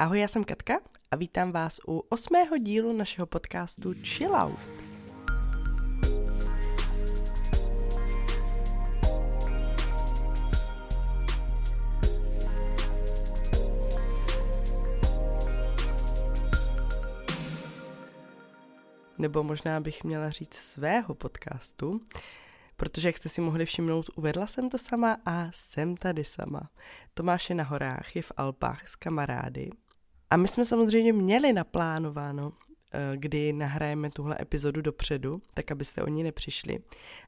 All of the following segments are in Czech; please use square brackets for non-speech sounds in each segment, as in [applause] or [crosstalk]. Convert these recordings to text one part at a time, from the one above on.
Ahoj, já jsem Katka a vítám vás u osmého dílu našeho podcastu Chill Out. Nebo možná bych měla říct svého podcastu, protože jak jste si mohli všimnout, uvedla jsem to sama a jsem tady sama. Tomáš je na horách, je v Alpách s kamarády. A my jsme samozřejmě měli naplánováno, eh, kdy nahrajeme tuhle epizodu dopředu, tak abyste o ní nepřišli.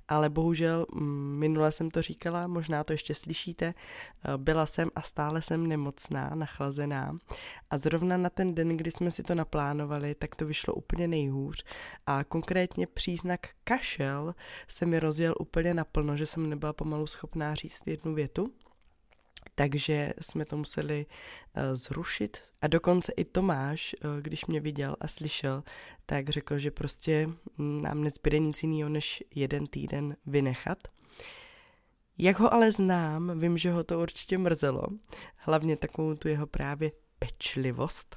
Ale bohužel, mm, minule jsem to říkala, možná to ještě slyšíte, eh, byla jsem a stále jsem nemocná, nachlazená. A zrovna na ten den, kdy jsme si to naplánovali, tak to vyšlo úplně nejhůř. A konkrétně příznak kašel se mi rozjel úplně naplno, že jsem nebyla pomalu schopná říct jednu větu takže jsme to museli uh, zrušit. A dokonce i Tomáš, uh, když mě viděl a slyšel, tak řekl, že prostě nám nezbyde nic jiného, než jeden týden vynechat. Jak ho ale znám, vím, že ho to určitě mrzelo, hlavně takovou tu jeho právě pečlivost.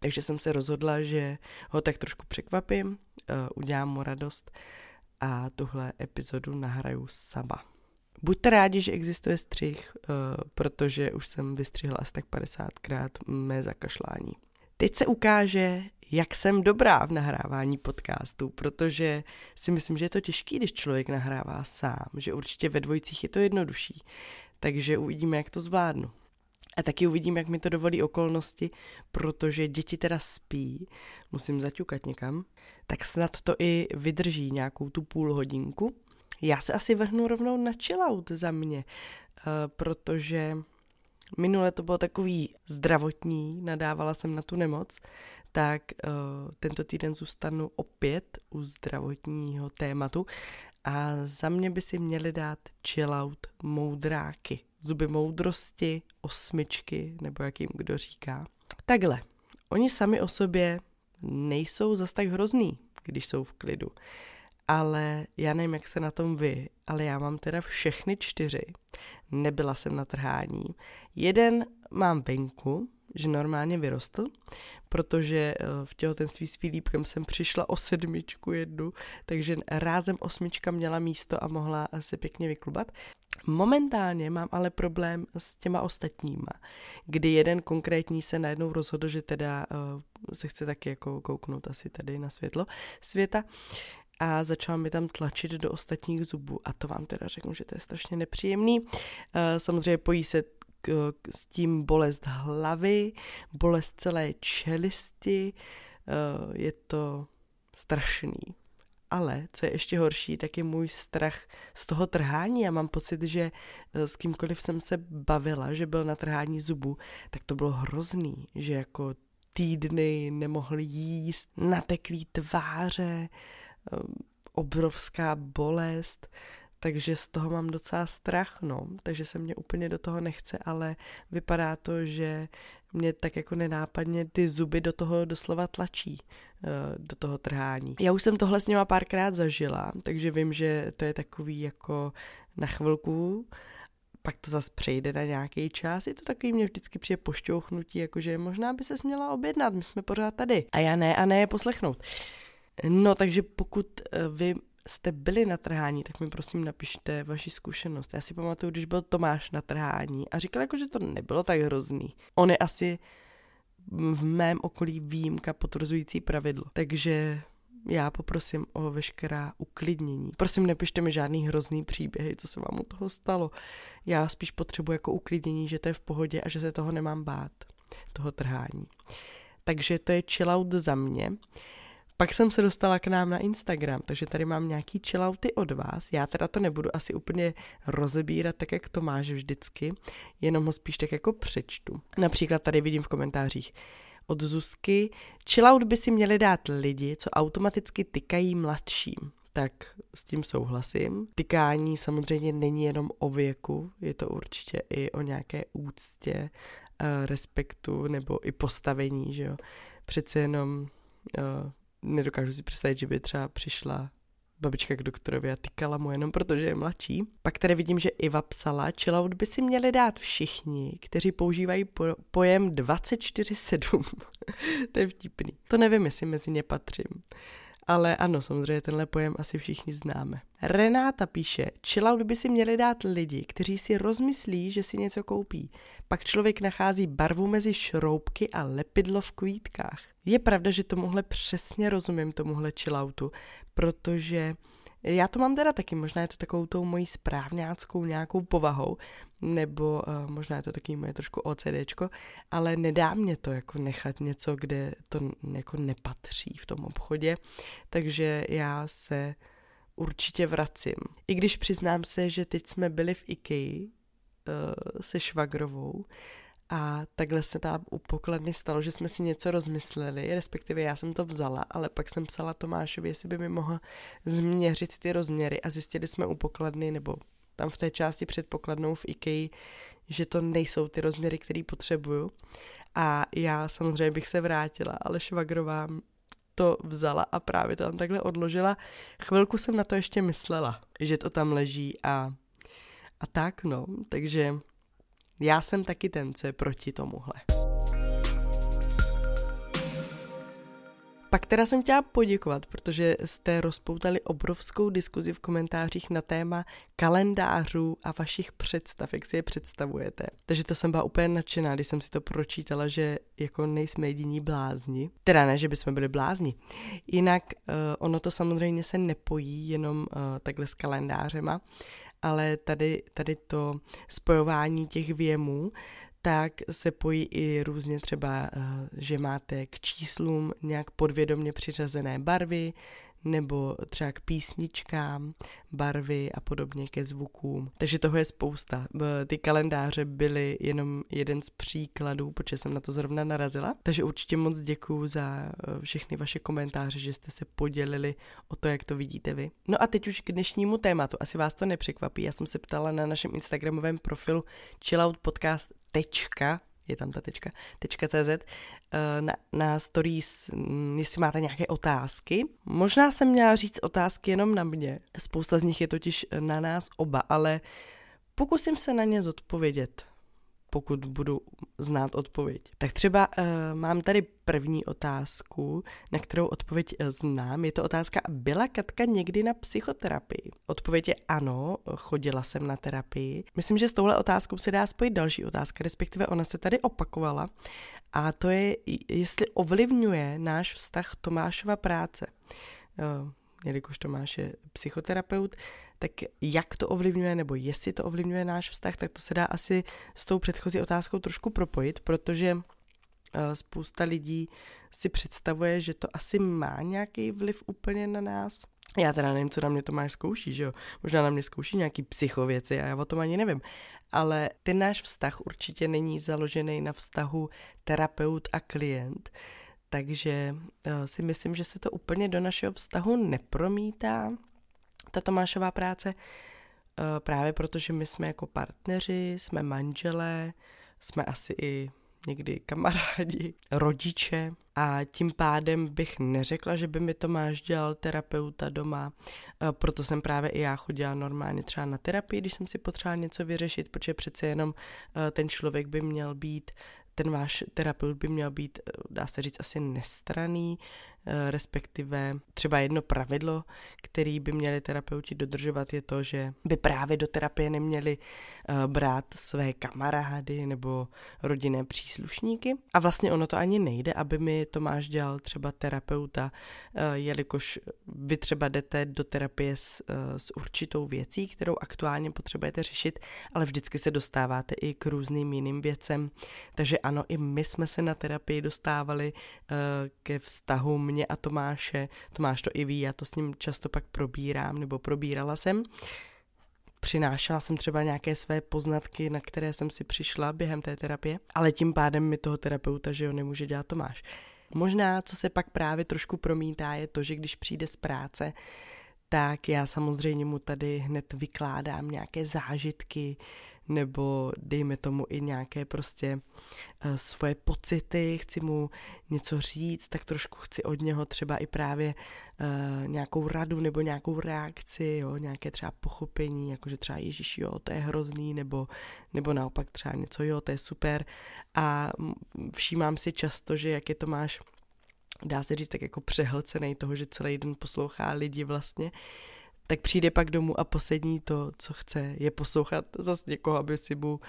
Takže jsem se rozhodla, že ho tak trošku překvapím, uh, udělám mu radost a tuhle epizodu nahraju sama. Buďte rádi, že existuje střih, uh, protože už jsem vystřihla asi tak 50krát mé zakašlání. Teď se ukáže, jak jsem dobrá v nahrávání podcastu, protože si myslím, že je to těžký, když člověk nahrává sám, že určitě ve dvojicích je to jednodušší. Takže uvidíme, jak to zvládnu. A taky uvidím, jak mi to dovolí okolnosti, protože děti teda spí, musím zaťukat někam, tak snad to i vydrží nějakou tu půl hodinku. Já se asi vrhnu rovnou na chillout za mě, uh, protože minule to bylo takový zdravotní, nadávala jsem na tu nemoc, tak uh, tento týden zůstanu opět u zdravotního tématu a za mě by si měli dát chillout moudráky, zuby moudrosti, osmičky, nebo jak jim kdo říká. Takhle, oni sami o sobě nejsou zas tak hrozný, když jsou v klidu ale já nevím, jak se na tom vy, ale já mám teda všechny čtyři. Nebyla jsem na trhání. Jeden mám venku, že normálně vyrostl, protože eh, v těhotenství s Filipkem jsem přišla o sedmičku jednu, takže rázem osmička měla místo a mohla se pěkně vyklubat. Momentálně mám ale problém s těma ostatníma, kdy jeden konkrétní se najednou rozhodl, že teda uh, se chce taky jako kouknout asi tady na světlo světa a začala mi tam tlačit do ostatních zubů a to vám teda řeknu, že to je strašně nepříjemný. Eh, samozřejmě pojí se s tím bolest hlavy, bolest celé čelisti, eh, je to strašný. Ale co je ještě horší, tak je můj strach z toho trhání. Já mám pocit, že eh, s kýmkoliv jsem se bavila, že byl na trhání zubu, tak to bylo hrozný, že jako týdny nemohl jíst, nateklý tváře, Ehm, obrovská bolest, takže z toho mám docela strach, no, takže se mě úplně do toho nechce, ale vypadá to, že mě tak jako nenápadně ty zuby do toho doslova tlačí, eh, do toho trhání. Já už jsem tohle s něma párkrát zažila, takže vím, že to je takový jako na chvilku, pak to zase přejde na nějaký čas. Je to takový mě vždycky přijde pošťouchnutí, jakože možná by se měla objednat, my jsme pořád tady. A já ne, a ne je poslechnout. No, takže pokud eh, vy jste byli na trhání, tak mi prosím napište vaši zkušenost. Já si pamatuju, když byl Tomáš na trhání a říkal jako, že to nebylo tak hrozný. On je asi v mém okolí výjimka potvrzující pravidlo. Takže já poprosím o veškerá uklidnění. Prosím, nepište mi žádný hrozný příběhy, co se vám u toho stalo. Já spíš potřebuji jako uklidnění, že to je v pohodě a že se toho nemám bát, toho trhání. Takže to je chill out za mě. Pak jsem se dostala k nám na Instagram, takže tady mám nějaký chillouty od vás. Já teda to nebudu asi úplně rozebírat tak, jak to máš vždycky, jenom ho spíš tak jako přečtu. Například tady vidím v komentářích od Zuzky. Chillout by si měli dát lidi, co automaticky tykají mladším. Tak s tím souhlasím. Tykání samozřejmě není jenom o věku, je to určitě i o nějaké úctě, eh, respektu nebo i postavení, že jo. Přece jenom uh, nedokážu si představit, že by třeba přišla babička k doktorovi a tykala mu jenom protože je mladší. Pak tady vidím, že Iva psala, chillout by si měli dát všichni, kteří používají po- pojem 24-7. [laughs] to je vtipný. To nevím, jestli mezi ně patřím. Ale ano, samozřejmě tenhle pojem asi všichni známe. Renáta píše, chillout by si měli dát lidi, kteří si rozmyslí, že si něco koupí. Pak člověk nachází barvu mezi šroubky a lepidlo v kvítkách. Je pravda, že tomuhle přesně rozumím, tomuhle chilloutu, protože já to mám teda taky, možná je to takovou tou mojí správňáckou nějakou povahou, nebo uh, možná je to taky moje trošku OCDčko, ale nedá mě to jako nechat něco, kde to jako nepatří v tom obchodě, takže já se určitě vracím. I když přiznám se, že teď jsme byli v IKEA uh, se švagrovou, a takhle se tam u pokladny stalo, že jsme si něco rozmysleli, respektive já jsem to vzala, ale pak jsem psala Tomášovi, jestli by mi mohl změřit ty rozměry a zjistili jsme u pokladny, nebo tam v té části před pokladnou v IKEA, že to nejsou ty rozměry, které potřebuju. A já samozřejmě bych se vrátila, ale švagrová to vzala a právě to tam takhle odložila. Chvilku jsem na to ještě myslela, že to tam leží a, a tak no, takže já jsem taky ten, co je proti tomuhle. Pak teda jsem chtěla poděkovat, protože jste rozpoutali obrovskou diskuzi v komentářích na téma kalendářů a vašich představ, jak si je představujete. Takže to jsem byla úplně nadšená, když jsem si to pročítala, že jako nejsme jediní blázni. Teda ne, že bychom byli blázni. Jinak uh, ono to samozřejmě se nepojí jenom uh, takhle s kalendářema, ale tady, tady to spojování těch věmů, tak se pojí i různě třeba, eh, že máte k číslům nějak podvědomně přiřazené barvy, nebo třeba k písničkám, barvy a podobně ke zvukům. Takže toho je spousta. Ty kalendáře byly jenom jeden z příkladů, protože jsem na to zrovna narazila. Takže určitě moc děkuju za eh, všechny vaše komentáře, že jste se podělili o to, jak to vidíte vy. No a teď už k dnešnímu tématu. Asi vás to nepřekvapí. Já jsem se ptala na našem Instagramovém profilu Chillout Podcast tečka je tam ta tečka, tečka CZ, eh, na, na stories, mm, jestli máte nějaké otázky. Možná jsem měla říct otázky jenom na mě, spousta z nich je totiž na nás oba, ale pokusím se na ně zodpovědět pokud budu znát odpověď. Tak třeba uh, mám tady první otázku, na kterou odpověď uh, znám. Je to otázka, byla Katka někdy na psychoterapii? Odpověď je ano, chodila jsem na terapii. Myslím, že s touhle otázkou se dá spojit další otázka, respektive ona se tady opakovala. A to je, jestli ovlivňuje náš vztah Tomášova práce. Uh, jelikož Tomáš je psychoterapeut, tak jak to ovlivňuje, nebo jestli to ovlivňuje náš vztah, tak to se dá asi s tou předchozí otázkou trošku propojit, protože eh, spousta lidí si představuje, že to asi má nějaký vliv úplně na nás. Já teda nevím, co na mě Tomáš zkouší, že jo? Možná na mě zkouší nějaký psychověci a já o tom ani nevím. Ale ten náš vztah určitě není založený na vztahu terapeut a klient. Takže uh, si myslím, že se to úplně do našeho vztahu nepromítá, ta Tomášová práce, uh, právě protože my jsme jako partneři, jsme manželé, jsme asi i někdy kamarádi, rodiče a tím pádem bych neřekla, že by mi Tomáš dělal terapeuta doma, uh, proto jsem právě i já chodila normálně třeba na terapii, když jsem si potřebovala něco vyřešit, protože přece jenom ten člověk by měl být ten váš terapeut by měl být, dá se říct, asi nestraný, Eh, respektive třeba jedno pravidlo, který by měli terapeuti dodržovat, je to, že by právě do terapie neměli eh, brát své kamarády nebo rodinné příslušníky. A vlastně ono to ani nejde, aby mi Tomáš dělal třeba terapeuta, eh, jelikož vy třeba jdete do terapie s, s určitou věcí, kterou aktuálně potřebujete řešit, ale vždycky se dostáváte i k různým jiným věcem. Takže ano, i my jsme se na terapii dostávali ke vztahům mě a Tomáše. Tomáš to i ví, já to s ním často pak probírám, nebo probírala jsem. Přinášela jsem třeba nějaké své poznatky, na které jsem si přišla během té terapie, ale tím pádem mi toho terapeuta, že jo, nemůže dělat Tomáš. Možná, co se pak právě trošku promítá, je to, že když přijde z práce, tak já samozřejmě mu tady hned vykládám nějaké zážitky, nebo dejme tomu i nějaké prostě uh, svoje pocity, chci mu něco říct, tak trošku chci od něho třeba i právě uh, nějakou radu nebo nějakou reakci, jo, nějaké třeba pochopení, jakože třeba Ježíš, jo, to je hrozný, nebo, nebo naopak třeba něco, jo, to je super a všímám si často, že jak je to máš dá se říct tak jako přehlcený toho, že celý den poslouchá lidi vlastně, tak přijde pak domů a poslední to, co chce, je poslouchat zase někoho, aby si mu uh,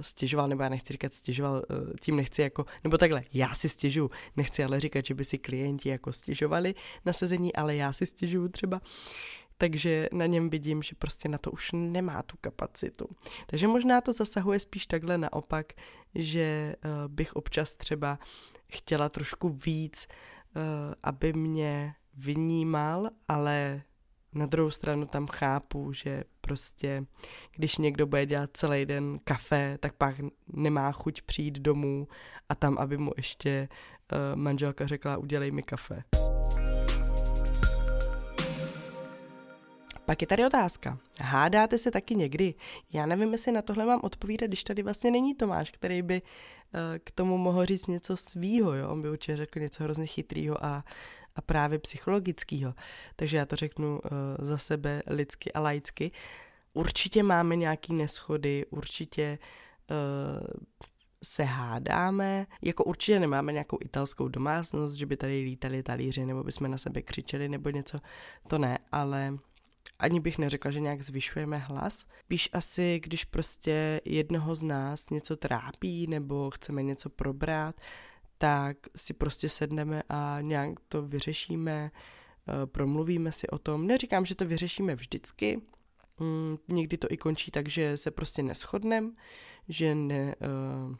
stěžoval, nebo já nechci říkat stěžoval, uh, tím nechci jako, nebo takhle, já si stěžu, nechci ale říkat, že by si klienti jako stěžovali na sezení, ale já si stěžuju třeba, takže na něm vidím, že prostě na to už nemá tu kapacitu. Takže možná to zasahuje spíš takhle naopak, že uh, bych občas třeba chtěla trošku víc, uh, aby mě vnímal, ale na druhou stranu tam chápu, že prostě, když někdo bude dělat celý den kafe, tak pak nemá chuť přijít domů a tam, aby mu ještě uh, manželka řekla, udělej mi kafe. Pak je tady otázka. Hádáte se taky někdy? Já nevím, jestli na tohle mám odpovídat, když tady vlastně není Tomáš, který by uh, k tomu mohl říct něco svýho, jo? On by určitě řekl něco hrozně chytrýho a a právě psychologického. Takže já to řeknu uh, za sebe lidsky a laicky. Určitě máme nějaký neschody, určitě uh, se hádáme, jako určitě nemáme nějakou italskou domácnost, že by tady lítali talíři, nebo bychom na sebe křičeli, nebo něco, to ne, ale ani bych neřekla, že nějak zvyšujeme hlas. Spíš asi, když prostě jednoho z nás něco trápí, nebo chceme něco probrat, tak si prostě sedneme a nějak to vyřešíme, eh, promluvíme si o tom. Neříkám, že to vyřešíme vždycky, mm, někdy to i končí tak, že se prostě neschodneme, že ne, uh,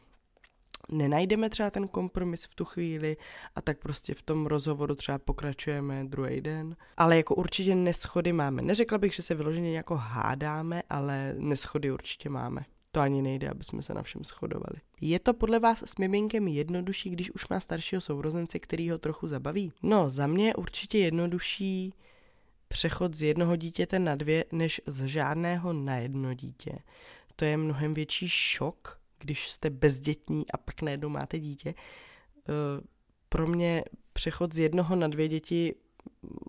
nenajdeme třeba ten kompromis v tu chvíli a tak prostě v tom rozhovoru třeba pokračujeme druhý den. Ale jako určitě neschody máme. Neřekla bych, že se vyloženě jako hádáme, ale neschody určitě máme. To ani nejde, aby jsme se na všem shodovali. Je to podle vás s miminkem jednodušší, když už má staršího sourozence, který ho trochu zabaví? No, za mě je určitě jednodušší přechod z jednoho dítěte na dvě, než z žádného na jedno dítě. To je mnohem větší šok, když jste bezdětní a pak najednou máte dítě. E, pro mě přechod z jednoho na dvě děti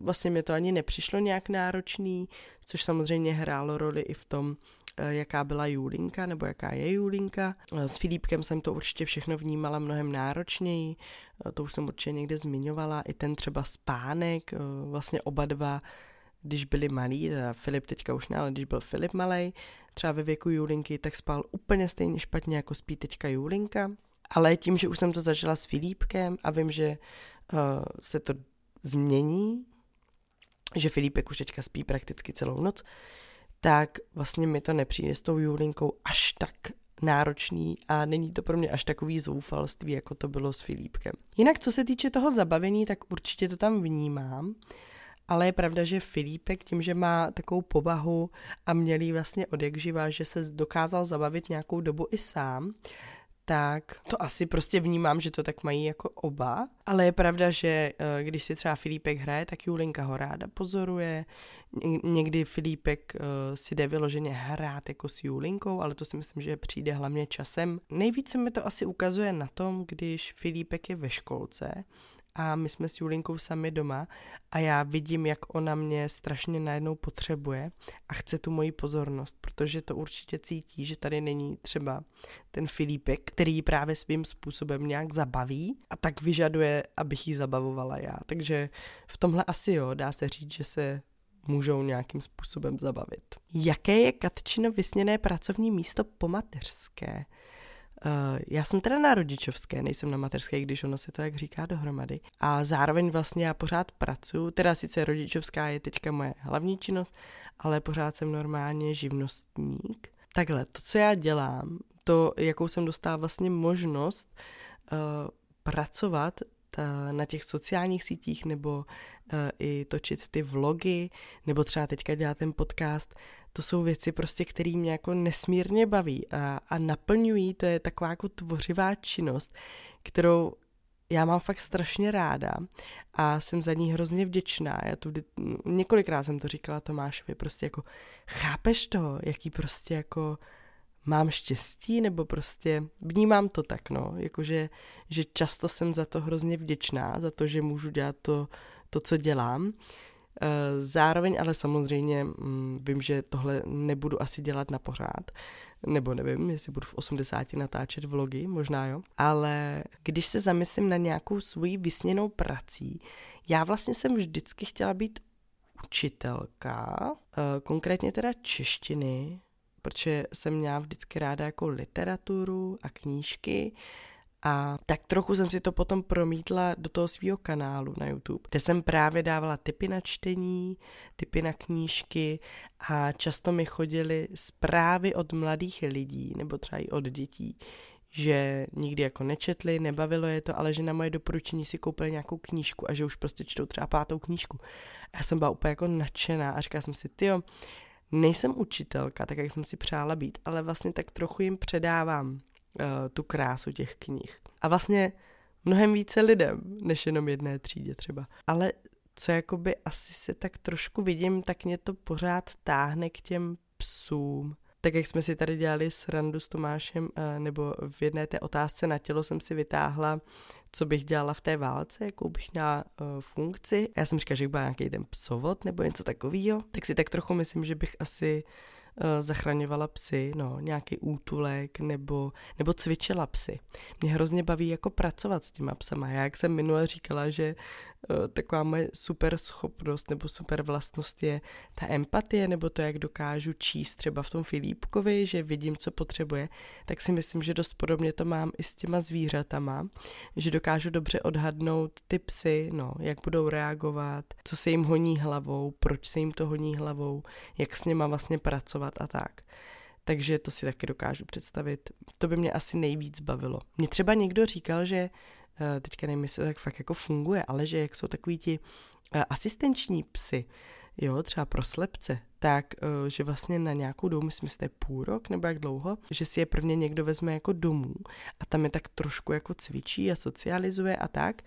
vlastně mi to ani nepřišlo nějak náročný, což samozřejmě hrálo roli i v tom, eh, jaká byla Julinka nebo jaká je Julinka. Eh, s Filipkem jsem to určitě všechno vnímala mnohem náročněji, eh, to už jsem určitě někde zmiňovala, i ten třeba spánek, vlastně oba dva, když byli malí, Filip teďka už ne, ale když byl Filip malý, třeba ve věku Julinky, tak spal úplně stejně špatně, jako spí teďka Julinka. Ale tím, že už jsem to zažila s Filipkem a vím, že se to změní, že Filipek už teďka spí prakticky celou noc, tak vlastně mi to nepřijde s tou Julinkou až tak náročný a není to pro mě až takový zoufalství, jako to bylo s Filipkem. Jinak, co se týče toho zabavení, tak určitě to tam vnímám, ale je pravda, že Filipek tím, že má takovou povahu a měli vlastně od jak že se dokázal zabavit nějakou dobu i sám, tak to asi prostě vnímám, že to tak mají jako oba. Ale je pravda, že eh, když si třeba Filipek hraje, tak Julinka ho ráda pozoruje. Někdy Filipek eh, si jde vyloženě hrát jako s Julinkou, ale to si myslím, že přijde hlavně časem. Nejvíce mi to asi ukazuje na tom, když Filipek je ve školce a my jsme s Julinkou sami doma a já vidím, jak ona mě strašně najednou potřebuje a chce tu moji pozornost, protože to určitě cítí, že tady není třeba ten Filipek, který právě svým způsobem nějak zabaví a tak vyžaduje, abych ji zabavovala já. Takže v tomhle asi jo, dá se říct, že se můžou nějakým způsobem zabavit. Jaké je Katčino vysněné pracovní místo po mateřské? Uh, já jsem teda na rodičovské, nejsem na mateřské, když ono se to jak říká dohromady. A zároveň vlastně já pořád pracuji, teda sice rodičovská je teďka moje hlavní činnost, ale pořád jsem normálně živnostník. Takhle, to, co já dělám, to, jakou jsem dostala vlastně možnost uh, pracovat ta, na těch sociálních sítích nebo uh, i točit ty vlogy, nebo třeba teďka dělat ten podcast, to jsou věci prostě, které mě jako nesmírně baví a, a naplňují, to je taková jako tvořivá činnost, kterou já mám fakt strašně ráda a jsem za ní hrozně vděčná. Já tu několikrát jsem to říkala Tomášovi, prostě jako chápeš to, jaký prostě jako mám štěstí, nebo prostě vnímám to tak, no, jakože že často jsem za to hrozně vděčná, za to, že můžu dělat to, to co dělám. Eh, zároveň ale samozřejmě mm, vím, že tohle nebudu asi dělat na pořád, nebo nevím, jestli budu v 80 natáčet vlogy, možná jo, ale když se zamyslím na nějakou svoji vysněnou prací, já vlastně jsem vždycky chtěla být učitelka, eh, konkrétně teda češtiny, protože jsem měla vždycky ráda jako literaturu a knížky a tak trochu jsem si to potom promítla do toho svého kanálu na YouTube, kde jsem právě dávala tipy na čtení, tipy na knížky a často mi chodily zprávy od mladých lidí nebo třeba i od dětí, že nikdy jako nečetli, nebavilo je to, ale že na moje doporučení si koupili nějakou knížku a že už prostě čtou třeba pátou knížku. Já jsem byla úplně jako nadšená a říkala jsem si, tyjo, nejsem učitelka, tak jak jsem si přála být, ale vlastně tak trochu jim předávám uh, tu krásu těch knih. A vlastně mnohem více lidem, než jenom jedné třídě třeba. Ale co jakoby asi se tak trošku vidím, tak mě to pořád táhne k těm psům tak jak jsme si tady dělali srandu s Tomášem, eh, nebo v jedné té otázce na tělo jsem si vytáhla, co bych dělala v té válce, jakou bych měla uh, funkci. Já jsem říkala, že bych byla nějaký ten psovod nebo něco takového, tak si tak trochu myslím, že bych asi Eh, zachraňovala psy, no, nějaký útulek nebo, nebo cvičila psy. Mě hrozně baví jako pracovat s těma psama. Já, jak jsem minule říkala, že uh, taková moje super schopnost nebo super vlastnost je ta empatie, nebo to, jak dokážu číst třeba v tom Filipkovi, že vidím, co potřebuje, tak si myslím, že dost podobně to mám i s těma zvířatama, že dokážu dobře odhadnout ty psy, no, jak budou reagovat, co se jim honí hlavou, proč se jim to honí hlavou, jak s něma vlastně pracovat a tak. Takže to si taky dokážu představit. To by mě asi nejvíc bavilo. Mě třeba někdo říkal, že eh, teďka nevím, jestli tak fakt jako funguje, ale že jak jsou takový ti eh, asistenční psy, jo, třeba pro slepce, tak, eh, že vlastně na nějakou dobu, myslím, že to je půl rok nebo jak dlouho, že si je prvně někdo vezme jako domů a tam je tak trošku jako cvičí a socializuje a tak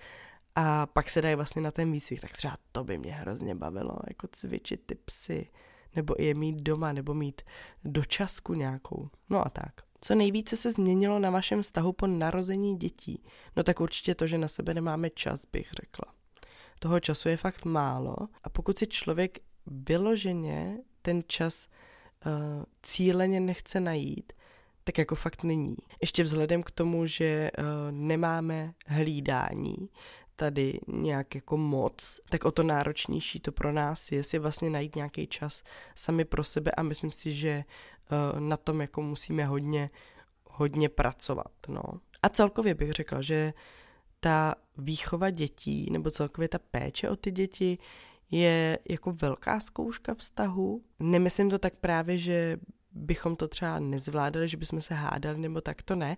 a pak se dají vlastně na ten výcvik, tak třeba to by mě hrozně bavilo, jako cvičit ty psy nebo je mít doma, nebo mít dočasku nějakou. No a tak. Co nejvíce se změnilo na vašem vztahu po narození dětí? No tak určitě to, že na sebe nemáme čas, bych řekla. Toho času je fakt málo a pokud si člověk vyloženě ten čas uh, cíleně nechce najít, tak jako fakt není. Ještě vzhledem k tomu, že uh, nemáme hlídání, tady nějak jako moc, tak o to náročnější to pro nás je si vlastně najít nějaký čas sami pro sebe a myslím si, že uh, na tom jako musíme hodně, hodně pracovat, no. A celkově bych řekla, že ta výchova dětí, nebo celkově ta péče o ty děti je jako velká zkouška vztahu. Nemyslím to tak právě, že bychom to třeba nezvládali, že bychom se hádali, nebo tak to ne,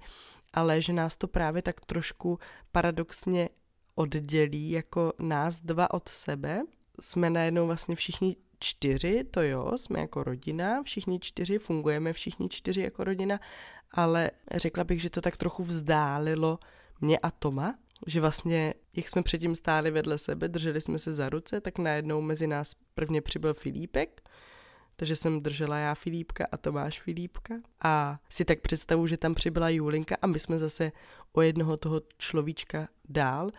ale že nás to právě tak trošku paradoxně oddělí jako nás dva od sebe. Jsme najednou vlastně všichni čtyři, to jo, jsme jako rodina, všichni čtyři, fungujeme všichni čtyři jako rodina, ale řekla bych, že to tak trochu vzdálilo mě a Toma, že vlastně, jak jsme předtím stáli vedle sebe, drželi jsme se za ruce, tak najednou mezi nás prvně přibyl Filípek, takže jsem držela já Filipka a Tomáš Filipka a si tak představu, že tam přibyla Julinka a my jsme zase o jednoho toho človíčka dál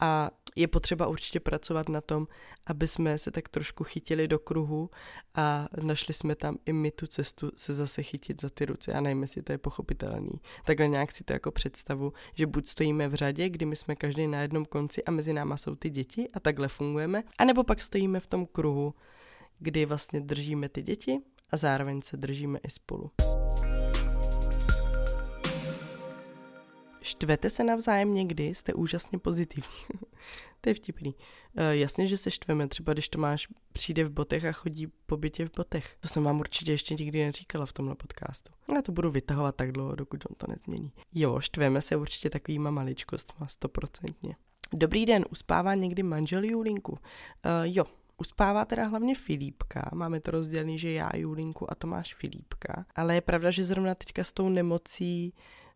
a je potřeba určitě pracovat na tom, aby jsme se tak trošku chytili do kruhu a našli jsme tam i my tu cestu se zase chytit za ty ruce. Já nevím, jestli to je pochopitelný. Takhle nějak si to jako představu, že buď stojíme v řadě, kdy my jsme každý na jednom konci a mezi náma jsou ty děti a takhle fungujeme, anebo pak stojíme v tom kruhu, kdy vlastně držíme ty děti a zároveň se držíme i spolu. Štvete se navzájem někdy, jste úžasně pozitivní. [laughs] to je vtipný. Uh, jasně, že se štveme, třeba když Tomáš přijde v botech a chodí po bytě v botech. To jsem vám určitě ještě nikdy neříkala v tomhle podcastu. Já to budu vytahovat tak dlouho, dokud on to nezmění. Jo, štveme se určitě takovýma maličkostma, stoprocentně. Dobrý den, uspává někdy manžel Julinku? Uh, jo, Uspává teda hlavně Filipka, máme to rozdělený, že já Julinku a Tomáš Filipka, ale je pravda, že zrovna teďka s tou nemocí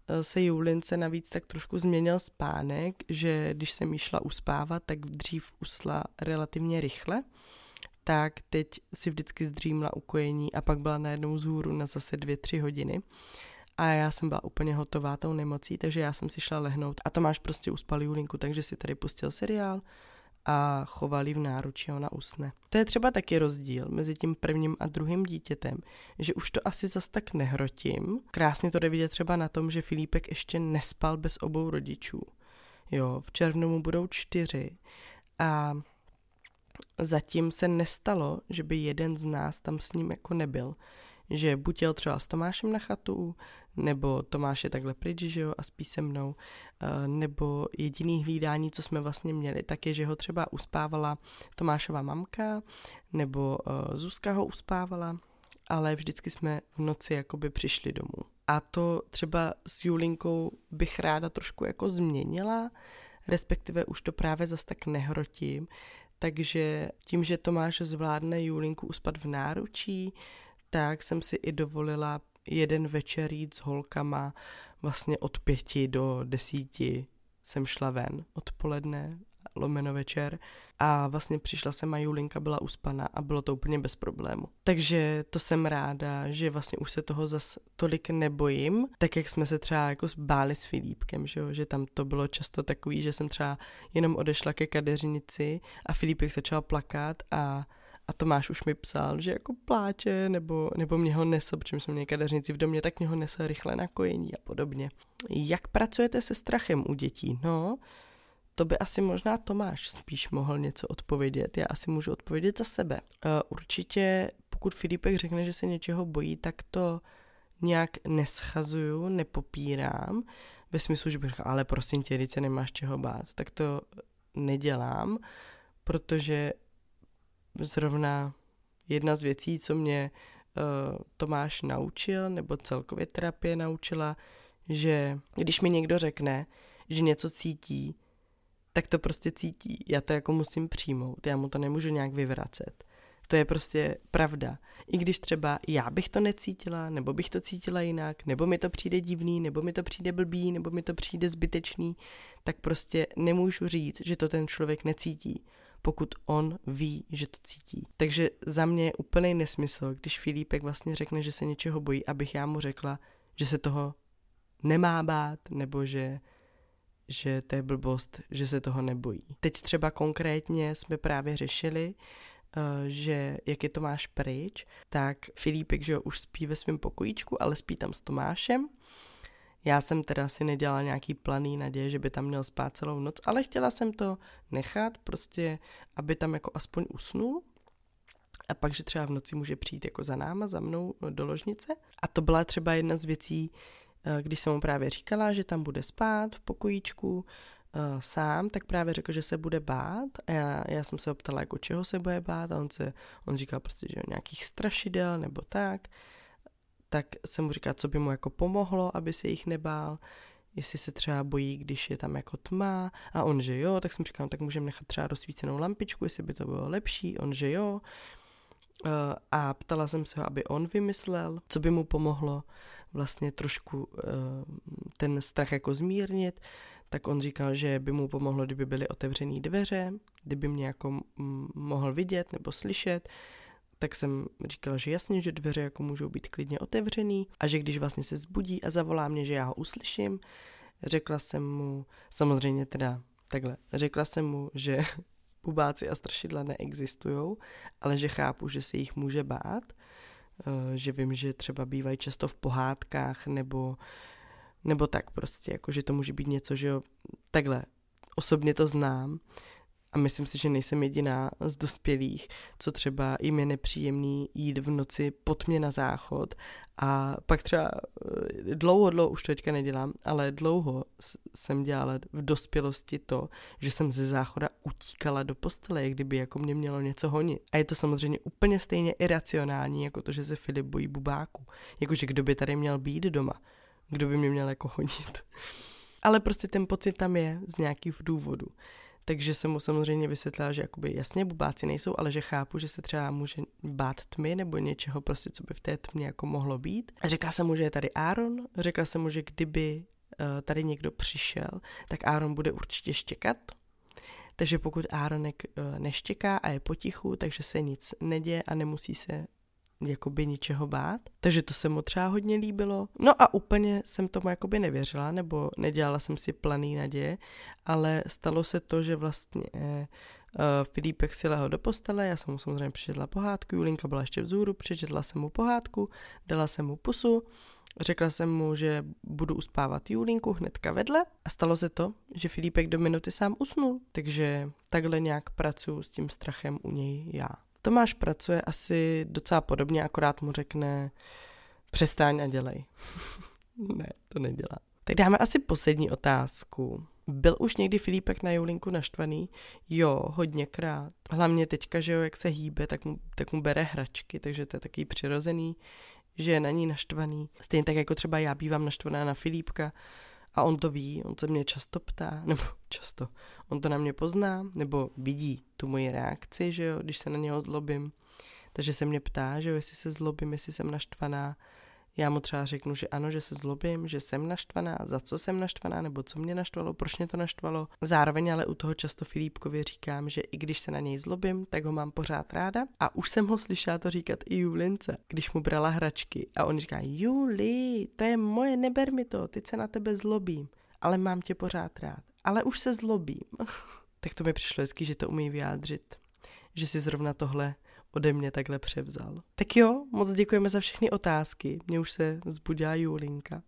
eh, se Julince navíc tak trošku změnil spánek, že když jsem jí šla uspávat, tak dřív usla relativně rychle, tak teď si vždycky zdřímla ukojení a pak byla najednou zhůru na zase dvě, tři hodiny. A já jsem byla úplně hotová tou nemocí, takže já jsem si šla lehnout. A Tomáš prostě uspal Julinku, takže si tady pustil seriál a chovali v náruči ona usne. To je třeba taky rozdíl mezi tím prvním a druhým dítětem, že už to asi zas tak nehrotím. Krásně to jde vidět třeba na tom, že Filipek ještě nespal bez obou rodičů. Jo, v červnu mu budou čtyři a zatím se nestalo, že by jeden z nás tam s ním jako nebyl. Že buď jel třeba s Tomášem na chatu, nebo Tomáš je takhle pryč, že jo, a spí se mnou, eh, nebo jediný hlídání, co jsme vlastně měli, tak je, že ho třeba uspávala Tomášova mamka, nebo uh, Zuzka ho uspávala, ale vždycky jsme v noci jakoby přišli domů. A to třeba s Julinkou bych ráda trošku jako změnila, respektive už to právě zas tak nehrotím, takže tím, že Tomáš zvládne Julinku uspat v náručí, tak jsem si i dovolila jeden večer jít s holkama vlastně od pěti do desíti jsem šla ven odpoledne, lomeno večer a vlastně přišla jsem a Julinka byla uspaná a bylo to úplně bez problému. Takže to jsem ráda, že vlastně už se toho zas tolik nebojím, tak jak jsme se třeba jako báli s Filipkem, že, jo? že tam to bylo často takový, že jsem třeba jenom odešla ke kadeřnici a Filipek začal plakat a a Tomáš už mi psal, že jako pláče, nebo, nebo mě ho nesl, protože jsme měli kadeřnici v domě, tak mě ho nesl rychle na kojení a podobně. Jak pracujete se strachem u dětí? No, to by asi možná Tomáš spíš mohl něco odpovědět. Já asi můžu odpovědět za sebe. Uh, určitě, pokud Filipek řekne, že se něčeho bojí, tak to nějak neschazuju, nepopírám, ve smyslu, že bych řekla, ale prosím tě, se nemáš čeho bát, tak to nedělám, protože zrovna jedna z věcí, co mě uh, Tomáš naučil, nebo celkově terapie naučila, že když mi někdo řekne, že něco cítí, tak to prostě cítí. Já to jako musím přijmout, já mu to nemůžu nějak vyvracet. To je prostě pravda. I když třeba já bych to necítila, nebo bych to cítila jinak, nebo mi to přijde divný, nebo mi to přijde blbý, nebo mi to přijde zbytečný, tak prostě nemůžu říct, že to ten člověk necítí, pokud on ví, že to cítí. Takže za mě je úplný nesmysl, když Filipek vlastně řekne, že se něčeho bojí, abych já mu řekla, že se toho nemá bát, nebo že že to je blbost, že se toho nebojí. Teď třeba konkrétně jsme právě řešili, eh, že jak je Tomáš pryč, tak Filipek, že už spí ve svém pokojíčku, ale spí tam s Tomášem. Já jsem teda si nedělala nějaký planý naděje, že by tam měl spát celou noc, ale chtěla jsem to nechat, prostě, aby tam jako aspoň usnul. A pak, že třeba v noci může přijít jako za náma, za mnou do ložnice. A to byla třeba jedna z věcí, Eh, když jsem mu právě říkala, že tam bude spát v pokojíčku uh, sám, tak právě řekl, že se bude bát a já, já jsem se optala, jako čeho se bude bát a on, se, on říkal prostě, že nějakých strašidel nebo tak, tak jsem mu říkala, co by mu jako pomohlo, aby se jich nebál, jestli se třeba bojí, když je tam jako tma. A on, že jo, tak jsem říkala, no, tak můžeme nechat třeba rozsvícenou lampičku, jestli by to bylo lepší, on, že jo. Uh, a ptala jsem se ho, aby on vymyslel, co by mu pomohlo vlastně trošku uh, ten strach jako zmírnit, tak on říkal, že by mu pomohlo, kdyby byly otevřené dveře, kdyby mě jako mohl vidět nebo slyšet, tak jsem říkala, že jasně, že dveře jako můžou být klidně otevřený a že když vlastně se zbudí a zavolá mě, že já ho uslyším, řekla jsem mu, samozřejmě teda takhle, řekla jsem mu, že [laughs] bubáci a strašidla neexistují, ale že chápu, že se jich může bát Eh, že vím, že třeba bývají často v pohádkách nebo, nebo tak prostě, jako že to může být něco, že jo, takhle, osobně to znám a myslím si, že nejsem jediná z dospělých, co třeba jim je nepříjemný jít v noci pod mě na záchod a pak třeba eh, dlouho, dlouho, už to teďka nedělám, ale dlouho jsem dělala v dospělosti to, že jsem ze záchoda utíkala do postele, jak kdyby jako mě mělo něco honit. A je to samozřejmě úplně stejně iracionální, jako to, že se Filip bojí bubáku. Jakože kdo by tady měl být doma, kdo by mě měl jako honit. [laughs] Ale prostě ten pocit tam je z nějakých důvodů. Takže jsem mu samozřejmě vysvětlila, že jakoby jasně bubáci nejsou, ale že chápu, že se třeba může bát tmy nebo něčeho prostě, co by v té tmě jako mohlo být. Řekla jsem mu, že je tady Aaron, řekla jsem mu, že kdyby uh, tady někdo přišel, tak Aaron bude určitě štěkat. takže pokud Áronek uh, neštěká a je potichu, takže se nic neděje a nemusí se jakoby ničeho bát. Takže to se mu třeba hodně líbilo. No a úplně jsem tomu jakoby nevěřila, nebo nedělala jsem si planý naděje, ale stalo se to, že vlastně eh, Uh, Filipek si lehl do postele, já jsem mu samozřejmě přečetla pohádku, Julinka byla ještě vzhůru, přečetla jsem mu pohádku, dala jsem mu pusu, řekla jsem mu, že budu uspávat Julinku hnedka vedle a stalo se to, že Filipek do minuty sám usnul, takže takhle nějak pracuji s tím strachem u něj já. Tomáš pracuje asi docela podobně, akorát mu řekne přestaň a dělej. [laughs] ne, to nedělá. Tak dáme asi poslední otázku. Byl už někdy Filipek na Julinku naštvaný? Jo, hodněkrát. Hlavně teďka, že jo, jak se hýbe, tak mu, tak mu bere hračky, takže to je takový přirozený, že je na ní naštvaný. Stejně tak jako třeba já bývám naštvaná na Filipka a on to ví, on se mě často ptá, [laughs] nebo často, on to na mě pozná, nebo vidí tu moji reakci, že jo, když se na něho zlobím. Takže se mě ptá, že jo, jestli se zlobím, jestli jsem naštvaná já mu třeba řeknu, že ano, že se zlobím, že jsem naštvaná, za co jsem naštvaná, nebo co mě naštvalo, proč mě to naštvalo. Zároveň ale u toho často Filipkovi říkám, že i když se na něj zlobím, tak ho mám pořád ráda. A už jsem ho slyšela to říkat i Julince, když mu brala hračky. A on říká, Juli, to je moje, neber mi to, teď se na tebe zlobím, ale mám tě pořád rád. Ale už se zlobím. [laughs] tak to mi přišlo hezky, že to umí vyjádřit. Že si zrovna tohle ode mě takhle převzal. Tak jo, moc děkujeme za všechny otázky. Mně už se vzbudila Julinka,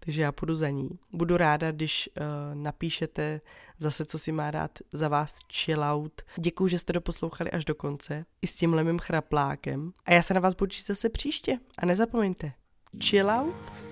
takže já půjdu za ní. Budu ráda, když uh, napíšete zase, co si má dát za vás chill out. Děkuji, že jste doposlouchali až do konce, i s tímhle mým chraplákem. A já se na vás budu zase příště. A nezapomeňte, chill out